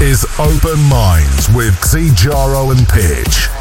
is Open Minds with Xijaro and Pitch.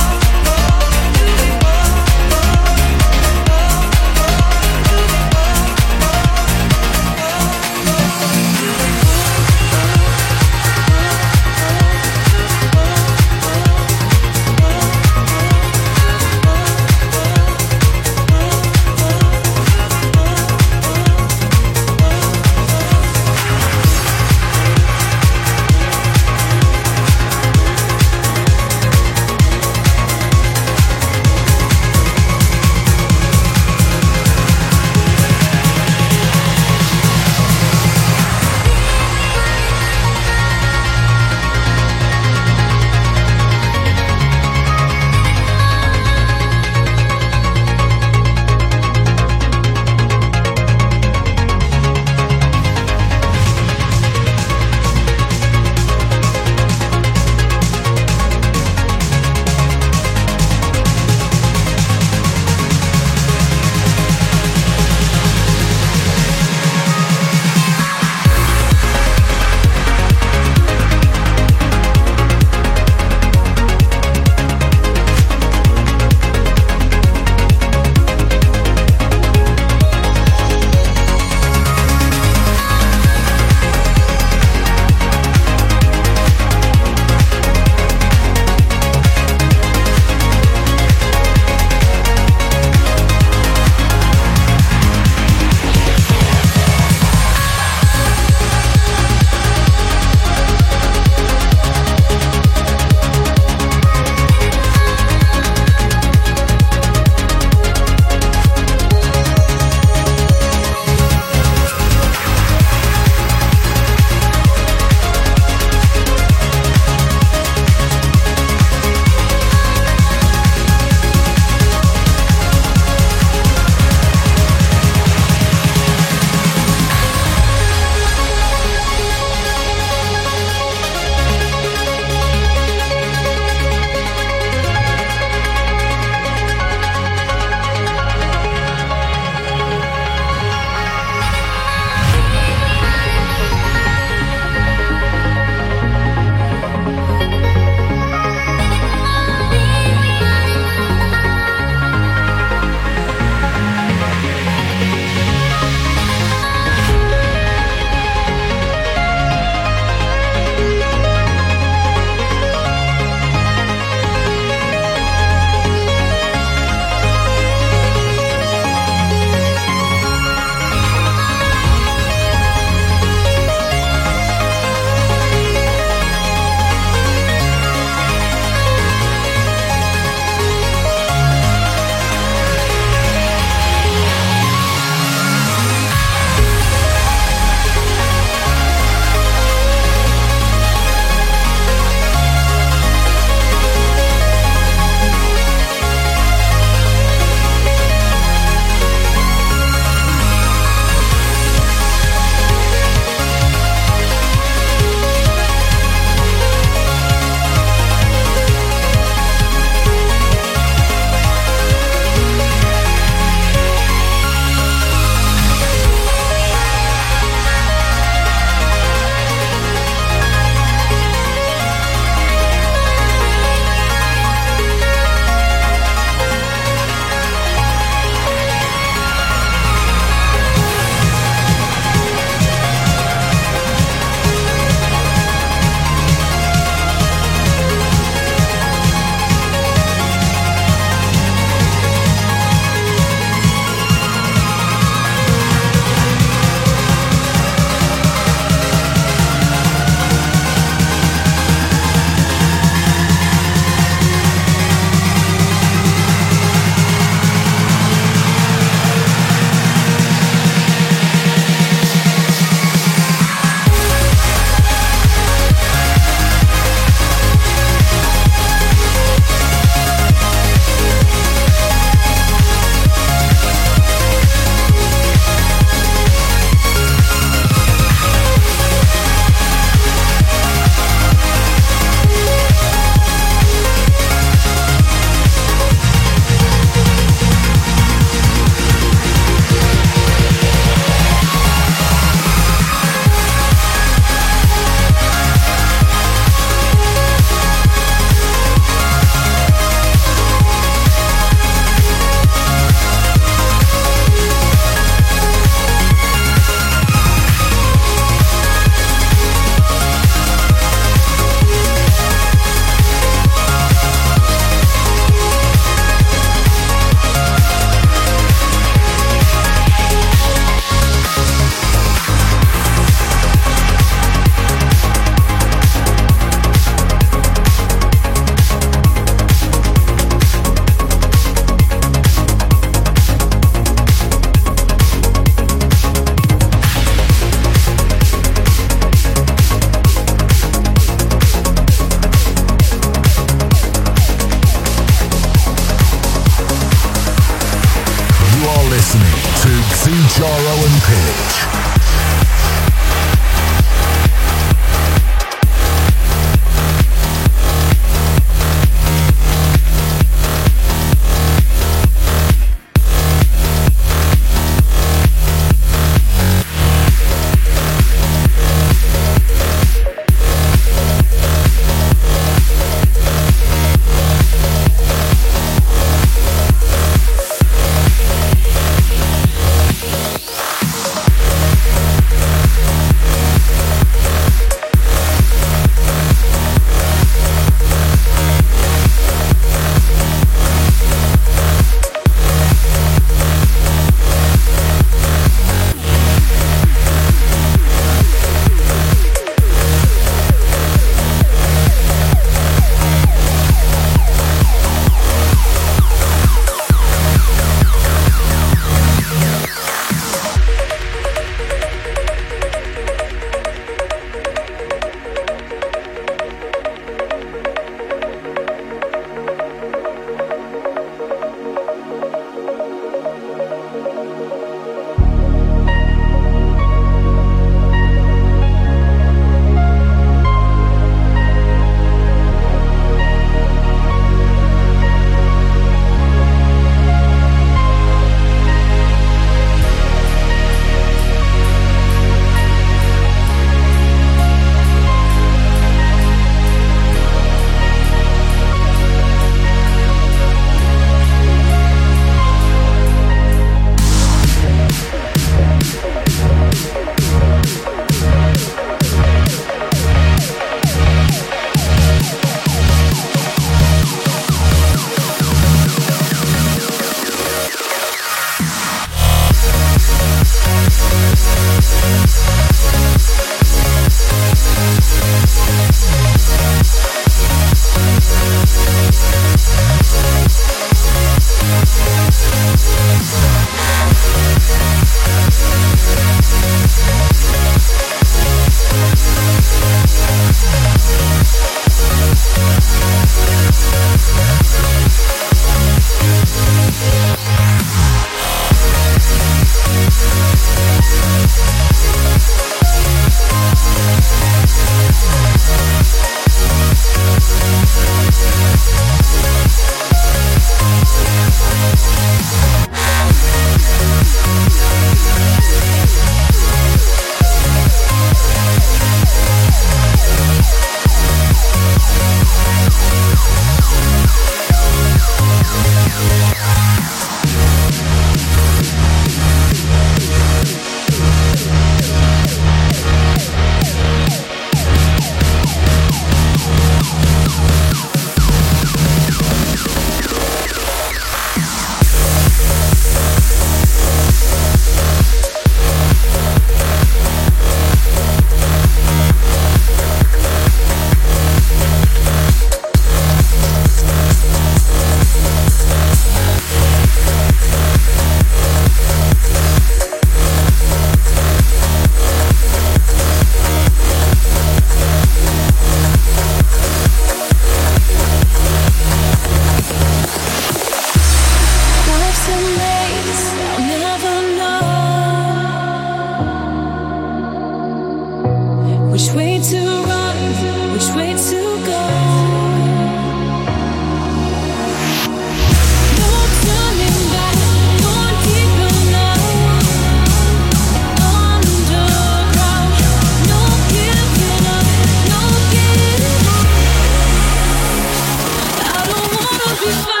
be fine.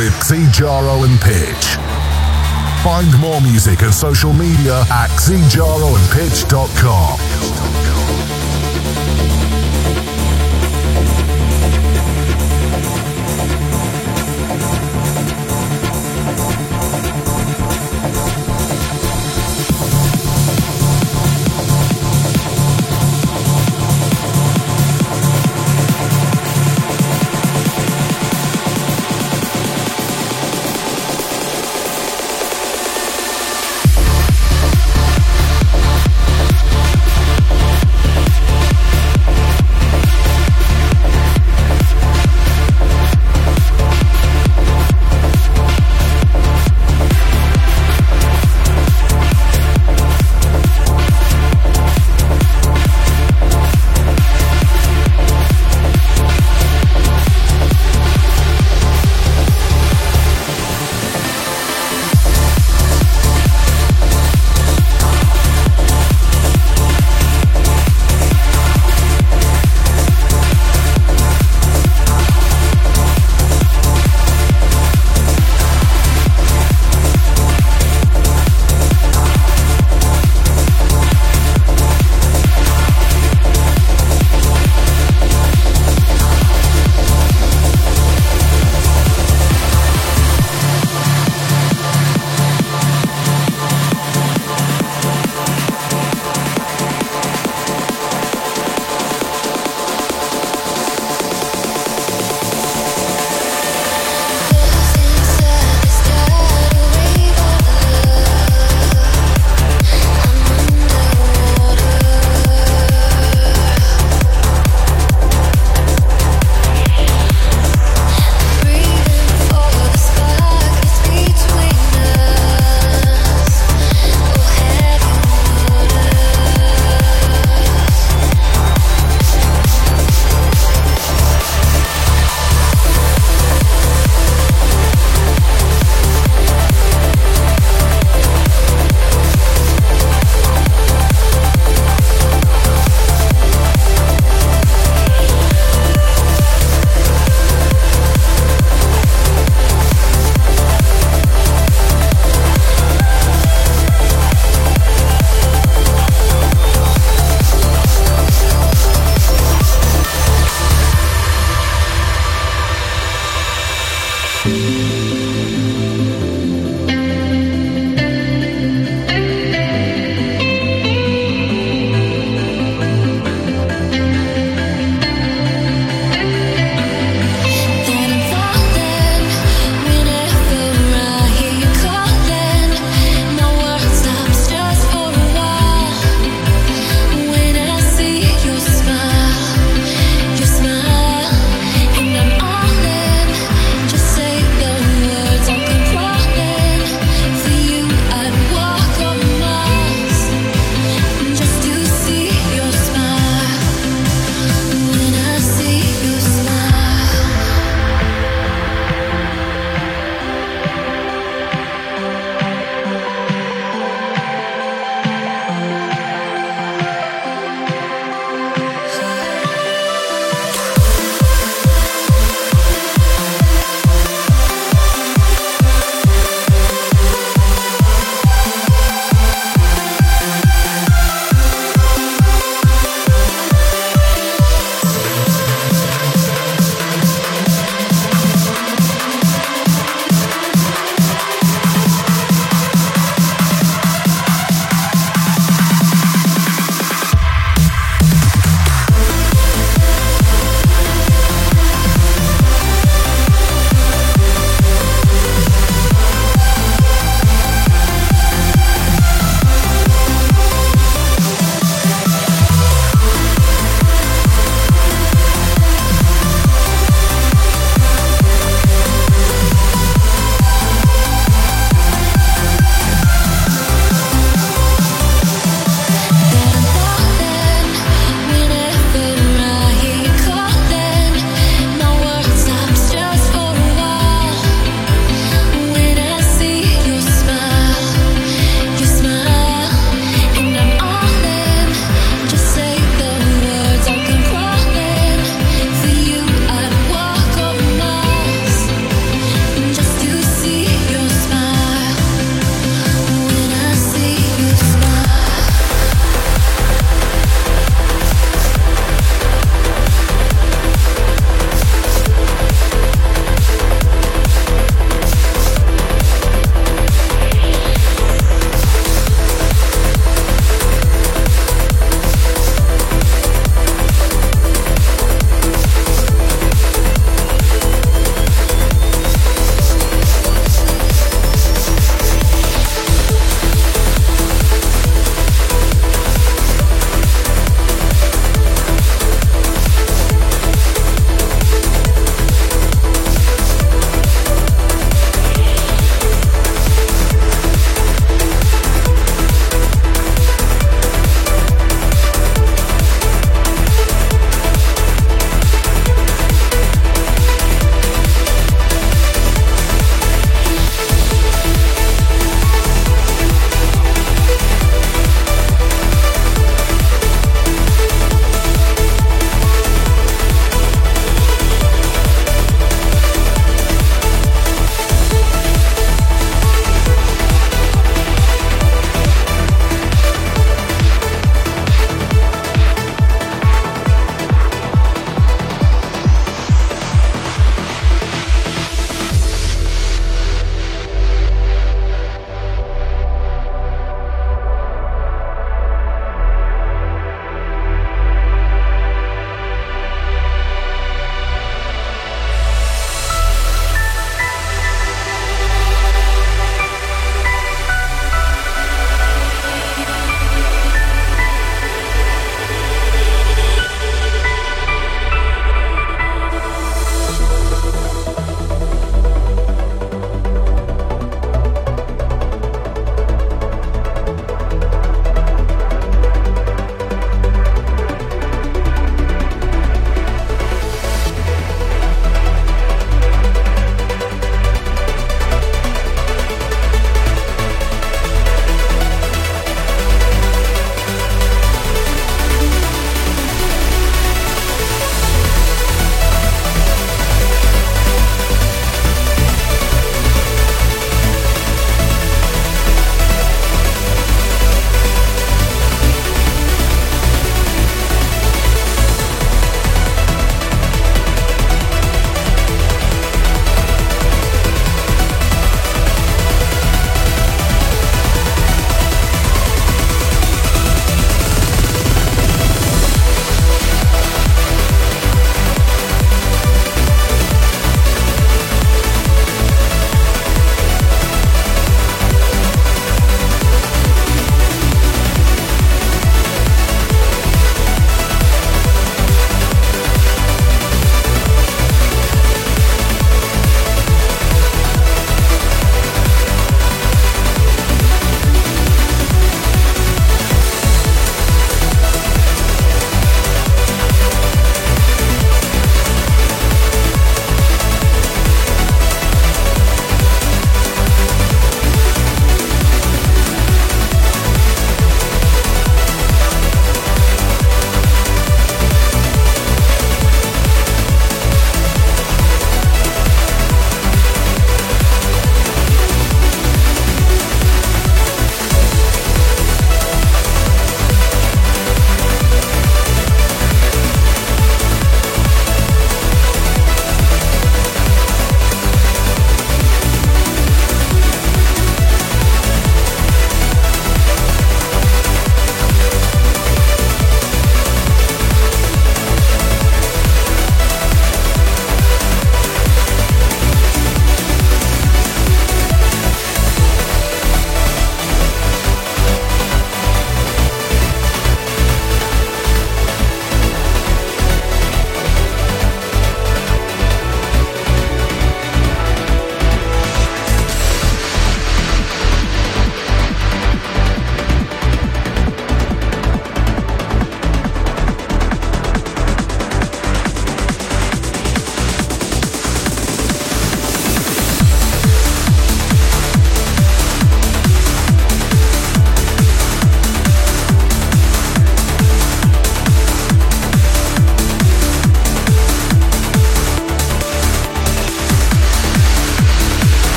With Xijaro and Pitch. Find more music and social media at xijaroandpitch.com.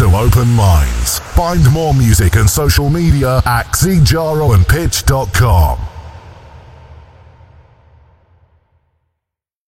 to Open Minds. Find more music and social media at xijaroandpitch.com.